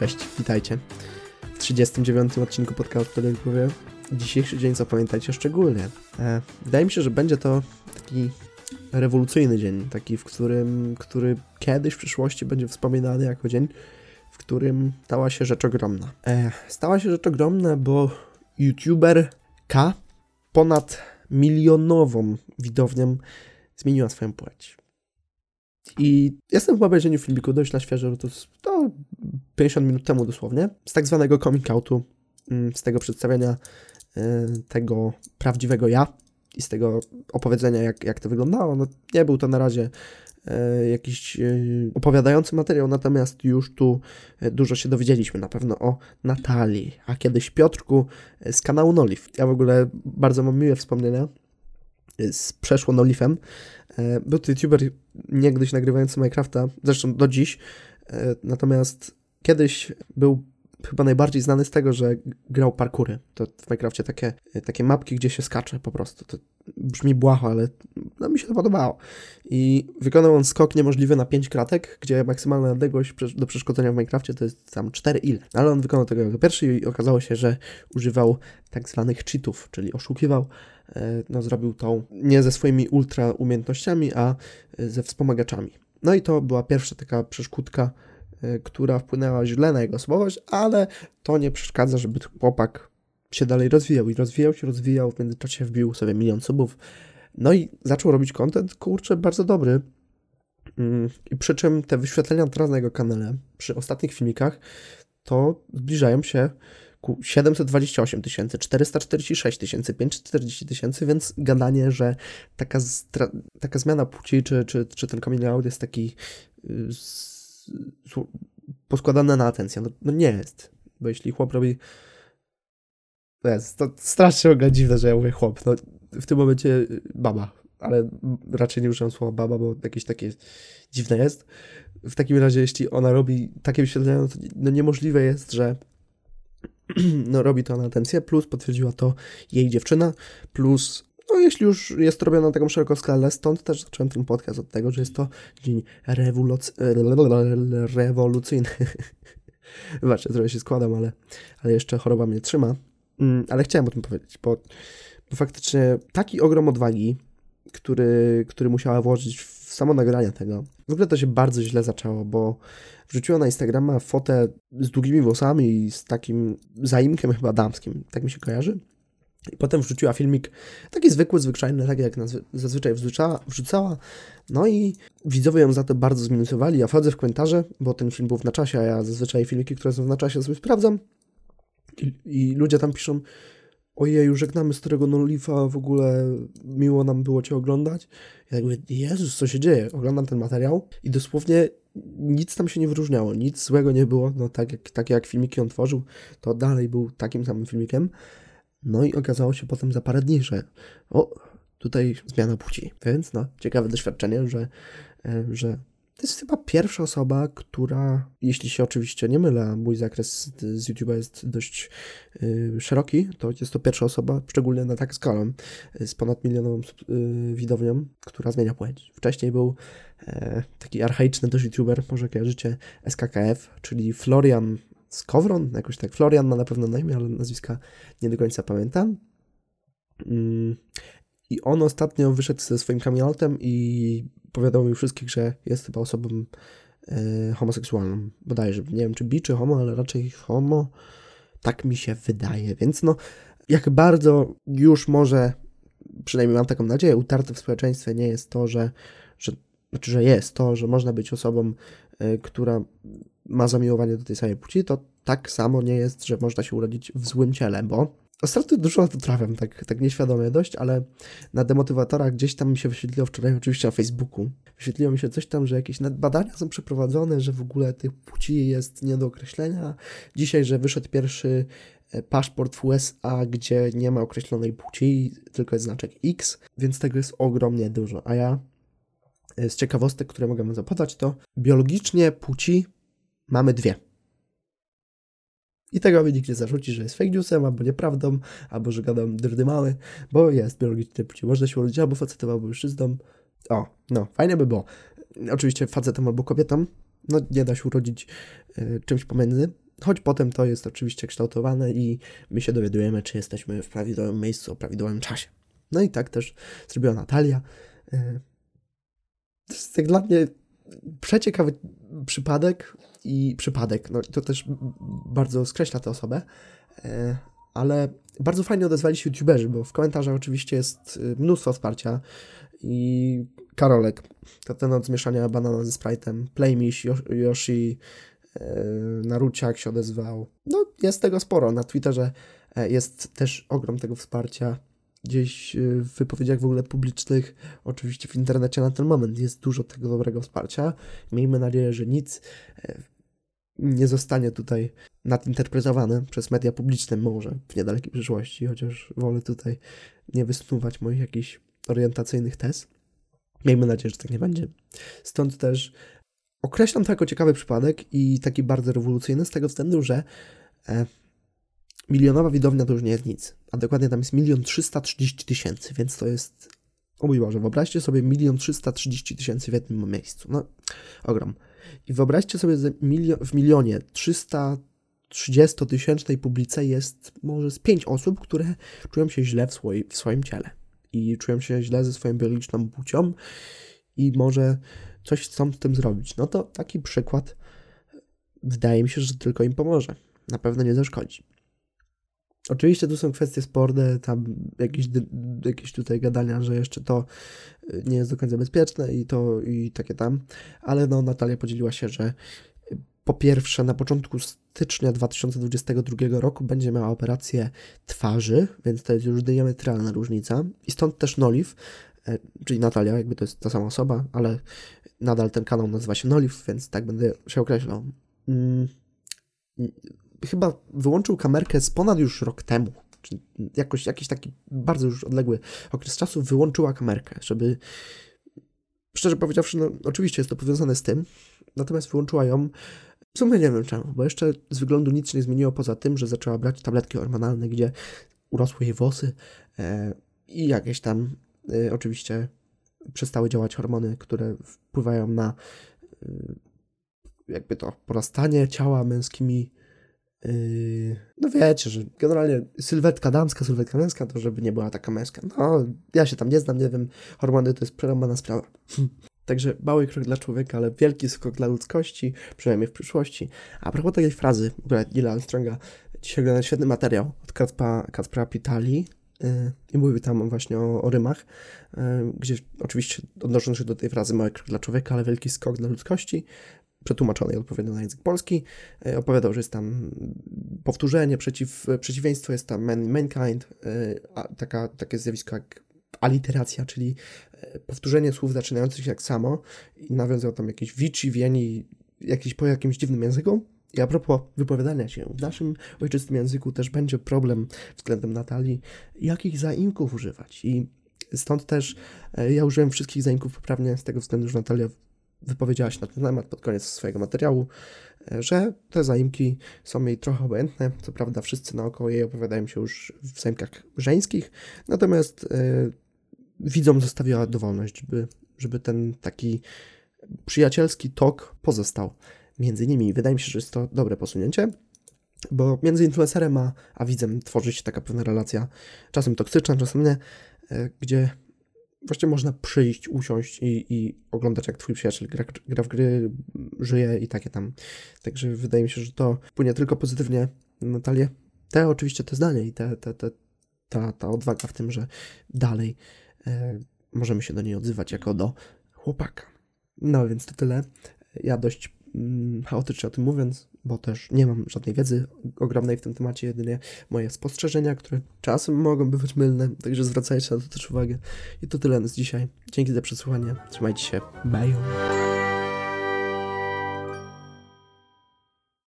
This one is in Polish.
Cześć, witajcie. W 39 odcinku podcastu Powie. Dzisiejszy dzień zapamiętajcie szczególnie. E, wydaje mi się, że będzie to taki rewolucyjny dzień, taki, w którym, który kiedyś w przyszłości będzie wspominany jako dzień, w którym stała się rzecz ogromna. E, stała się rzecz ogromna, bo youtuber K ponad milionową widownią zmieniła swoją płeć. I jestem po obejrzeniu filmiku dość na świeżo, to, to 50 minut temu dosłownie, z tak zwanego coming outu, mm, z tego przedstawienia y, tego prawdziwego ja i z tego opowiedzenia, jak, jak to wyglądało. No, nie był to na razie y, jakiś y, opowiadający materiał, natomiast już tu dużo się dowiedzieliśmy na pewno o Natalii, a kiedyś Piotrku z kanału Noliv. Ja w ogóle bardzo mam miłe wspomnienia z przeszło Nolifem. Był to youtuber niegdyś nagrywający Minecrafta, zresztą do dziś, natomiast Kiedyś był chyba najbardziej znany z tego, że grał parkury. To w Minecrafcie takie, takie mapki, gdzie się skacze po prostu. To brzmi błaho, ale no, mi się to podobało. I wykonał on skok niemożliwy na 5 kratek, gdzie maksymalna odległość do przeszkodzenia w Minecrafcie to jest tam 4 ile. Ale on wykonał tego jako pierwszy i okazało się, że używał tak zwanych cheatów, czyli oszukiwał. E, no, zrobił to nie ze swoimi ultra umiejętnościami, a ze wspomagaczami. No i to była pierwsza taka przeszkódka, Y, która wpłynęła źle na jego osobowość, ale to nie przeszkadza, żeby chłopak się dalej rozwijał i rozwijał się, rozwijał, w międzyczasie wbił sobie milion subów, no i zaczął robić content, kurczę, bardzo dobry. Mm, I przy czym te wyświetlenia teraz na jego kanale, przy ostatnich filmikach, to zbliżają się ku 728 tysięcy, 446 tysięcy, 540 tysięcy, więc gadanie, że taka, taka zmiana płci, czy, czy, czy ten coming out jest taki y, poskładane na atencję. No, no, nie jest, bo jeśli chłop robi... Jest, to strasznie ogóle dziwne, że ja mówię chłop. No, w tym momencie y, baba, ale raczej nie używam słowa baba, bo jakieś takie dziwne jest. W takim razie, jeśli ona robi takie wyświetlenia, no to no niemożliwe jest, że no, robi to na atencję, plus potwierdziła to jej dziewczyna, plus no jeśli już jest robione na taką szeroką skalę, stąd też zacząłem ten podcast od tego, że jest to dzień rewoluc rewolucyjny. Wybaczcie, trochę się składam, ale, ale jeszcze choroba mnie trzyma. Mm, ale chciałem o tym powiedzieć, bo, bo faktycznie taki ogrom odwagi, który, który musiała włożyć w samo nagranie tego. W ogóle to się bardzo źle zaczęło, bo wrzuciła na Instagrama fotę z długimi włosami i z takim zaimkiem chyba damskim, tak mi się kojarzy. I potem wrzuciła filmik taki zwykły, zwyczajny, tak jak zazwyczaj wrzucała, wrzucała. No i widzowie ją za to bardzo zminusowali. Ja wchodzę w komentarze, bo ten film był w na czasie, a ja zazwyczaj filmiki, które są w na czasie sobie sprawdzam. I, i ludzie tam piszą, ojej, żegnamy starego Nolifa, w ogóle miło nam było Cię oglądać. Ja tak mówię, Jezus, co się dzieje? Oglądam ten materiał i dosłownie nic tam się nie wyróżniało, nic złego nie było, no tak jak, tak jak filmiki on tworzył, to dalej był takim samym filmikiem. No i okazało się potem za parę dni, że o, tutaj zmiana płci. Więc no, ciekawe doświadczenie, że, e, że to jest chyba pierwsza osoba, która, jeśli się oczywiście nie mylę, mój zakres z YouTube'a jest dość y, szeroki, to jest to pierwsza osoba, szczególnie na tak skalę, y, z ponad milionową y, widownią, która zmienia płeć. Wcześniej był taki archaiczny dość YouTuber, może kojarzycie SKKF, czyli Florian Skowron, jakoś tak. Florian ma na pewno na imię, ale nazwiska nie do końca pamiętam. Mm, I on ostatnio wyszedł ze swoim kamionetem i powiadomił wszystkich, że jest chyba osobą e, homoseksualną. Bodajże, nie wiem czy bi czy homo, ale raczej homo. Tak mi się wydaje. Więc no, jak bardzo już może, przynajmniej mam taką nadzieję, utarte w społeczeństwie nie jest to, że, że znaczy, że jest to, że można być osobą, y, która ma zamiłowanie do tej samej płci, to tak samo nie jest, że można się urodzić w złym ciele, bo ostatnio dużo na to trafiam, tak, tak nieświadomie dość, ale na demotywatorach gdzieś tam mi się wyświetliło wczoraj, oczywiście na Facebooku, wyświetliło mi się coś tam, że jakieś badania są przeprowadzone, że w ogóle tych płci jest nie do określenia. Dzisiaj, że wyszedł pierwszy e, paszport w USA, gdzie nie ma określonej płci, tylko jest znaczek X, więc tego jest ogromnie dużo, a ja e, z ciekawostek, które mogę wam zapodać, to biologicznie płci mamy dwie. I tego mi nikt nie zarzuci, że jest fake newsem, albo nieprawdą, albo że gadam mały, bo jest biologicznie płci. Można się urodzić albo facetem, albo mężczyzną. O, no, fajnie by było. Oczywiście facetem albo kobietą, no nie da się urodzić y, czymś pomiędzy, choć potem to jest oczywiście kształtowane i my się dowiadujemy, czy jesteśmy w prawidłowym miejscu, o prawidłowym czasie. No i tak też zrobiła Natalia. E, to jest dla mnie przeciekawy przypadek i przypadek, no to też bardzo skreśla tę osobę, e, ale bardzo fajnie odezwali się youtuberzy, bo w komentarzach oczywiście jest y, mnóstwo wsparcia i Karolek, to ten od zmieszania banana ze Sprite'em, Playmish, Yoshi, e, Naruciak się odezwał. No, jest tego sporo. Na Twitterze e, jest też ogrom tego wsparcia. Gdzieś e, w wypowiedziach w ogóle publicznych, oczywiście w internecie na ten moment jest dużo tego dobrego wsparcia. Miejmy nadzieję, że nic nie zostanie tutaj nadinterpretowane przez media publiczne, może w niedalekiej przyszłości, chociaż wolę tutaj nie wysnuwać moich jakichś orientacyjnych tez. Miejmy nadzieję, że tak nie będzie. Stąd też określam to jako ciekawy przypadek i taki bardzo rewolucyjny z tego względu, że e, milionowa widownia to już nie jest nic, a dokładnie tam jest milion trzysta trzydzieści tysięcy, więc to jest, o mój Boże, wyobraźcie sobie milion trzysta trzydzieści tysięcy w jednym miejscu, no ogrom. I wyobraźcie sobie, że w milionie 330 tysięcznej publice jest może z pięć osób, które czują się źle w, swoi, w swoim ciele i czują się źle ze swoją biologiczną płcią i może coś chcą z tym zrobić. No to taki przykład wydaje mi się, że tylko im pomoże. Na pewno nie zaszkodzi. Oczywiście tu są kwestie sporne, tam jakieś, jakieś tutaj gadania, że jeszcze to y, nie jest do końca bezpieczne i to i takie tam, ale no Natalia podzieliła się, że po pierwsze na początku stycznia 2022 roku będzie miała operację twarzy, więc to jest już diametralna różnica i stąd też Noliv, e, czyli Natalia, jakby to jest ta sama osoba, ale nadal ten kanał nazywa się Noliv, więc tak będę się określał. Chyba wyłączył kamerkę z ponad już rok temu, czy jakoś jakiś taki bardzo już odległy okres czasu wyłączyła kamerkę, żeby szczerze powiedziawszy, no oczywiście jest to powiązane z tym, natomiast wyłączyła ją. W sumie nie wiem czemu, bo jeszcze z wyglądu nic się nie zmieniło poza tym, że zaczęła brać tabletki hormonalne, gdzie urosły jej włosy e, i jakieś tam e, oczywiście przestały działać hormony, które wpływają na e, jakby to porastanie ciała męskimi no wiecie, że generalnie sylwetka damska, sylwetka męska, to żeby nie była taka męska. No, ja się tam nie znam, nie wiem, hormony to jest przerąbana sprawa. Także mały krok dla człowieka, ale wielki skok dla ludzkości, przynajmniej w przyszłości. A propos tej frazy, w ogóle Nila Armstronga, dzisiaj oglądałem świetny materiał od Kacpa, Kacpra Pitali yy, i mówi tam właśnie o, o rymach, yy, gdzie oczywiście odnosząc się do tej frazy mały krok dla człowieka, ale wielki skok dla ludzkości, przetłumaczony odpowiednio na język polski. E, opowiadał, że jest tam powtórzenie, przeciw, przeciwieństwo jest tam man, mankind, e, taka, takie zjawisko jak aliteracja, czyli e, powtórzenie słów zaczynających się jak samo i nawiązał tam jakieś wici, wieni, jakiś po jakimś dziwnym języku. I a propos wypowiadania się, w naszym ojczystym języku też będzie problem względem Natalii, jakich zaimków używać. I stąd też ja użyłem wszystkich zaimków poprawnie, z tego względu, że Natalia wypowiedziała się na ten temat pod koniec swojego materiału, e, że te zaimki są jej trochę obojętne. Co prawda wszyscy naokoło jej opowiadają się już w zaimkach żeńskich, natomiast yy, widzom zostawiła dowolność, żeby, żeby ten taki przyjacielski tok pozostał między nimi. Wydaje mi się, że jest to dobre posunięcie, bo między influencerem a, a widzem tworzy się taka pewna relacja, czasem toksyczna, czasem nie, yy, gdzie właśnie można przyjść, usiąść i, i oglądać, jak twój przyjaciel gra, gra w gry, żyje i takie tam. Także wydaje mi się, że to wpłynie tylko pozytywnie na Natalię. Te oczywiście te zdanie i te, te, te, ta, ta odwaga w tym, że dalej e, możemy się do niej odzywać jako do chłopaka. No więc to tyle. Ja dość chaotycznie o tym mówiąc, bo też nie mam żadnej wiedzy ogromnej w tym temacie, jedynie moje spostrzeżenia, które czasem mogą bywać mylne, także zwracajcie na to też uwagę. I to tyle z dzisiaj. Dzięki za przesłuchanie. Trzymajcie się. Bye.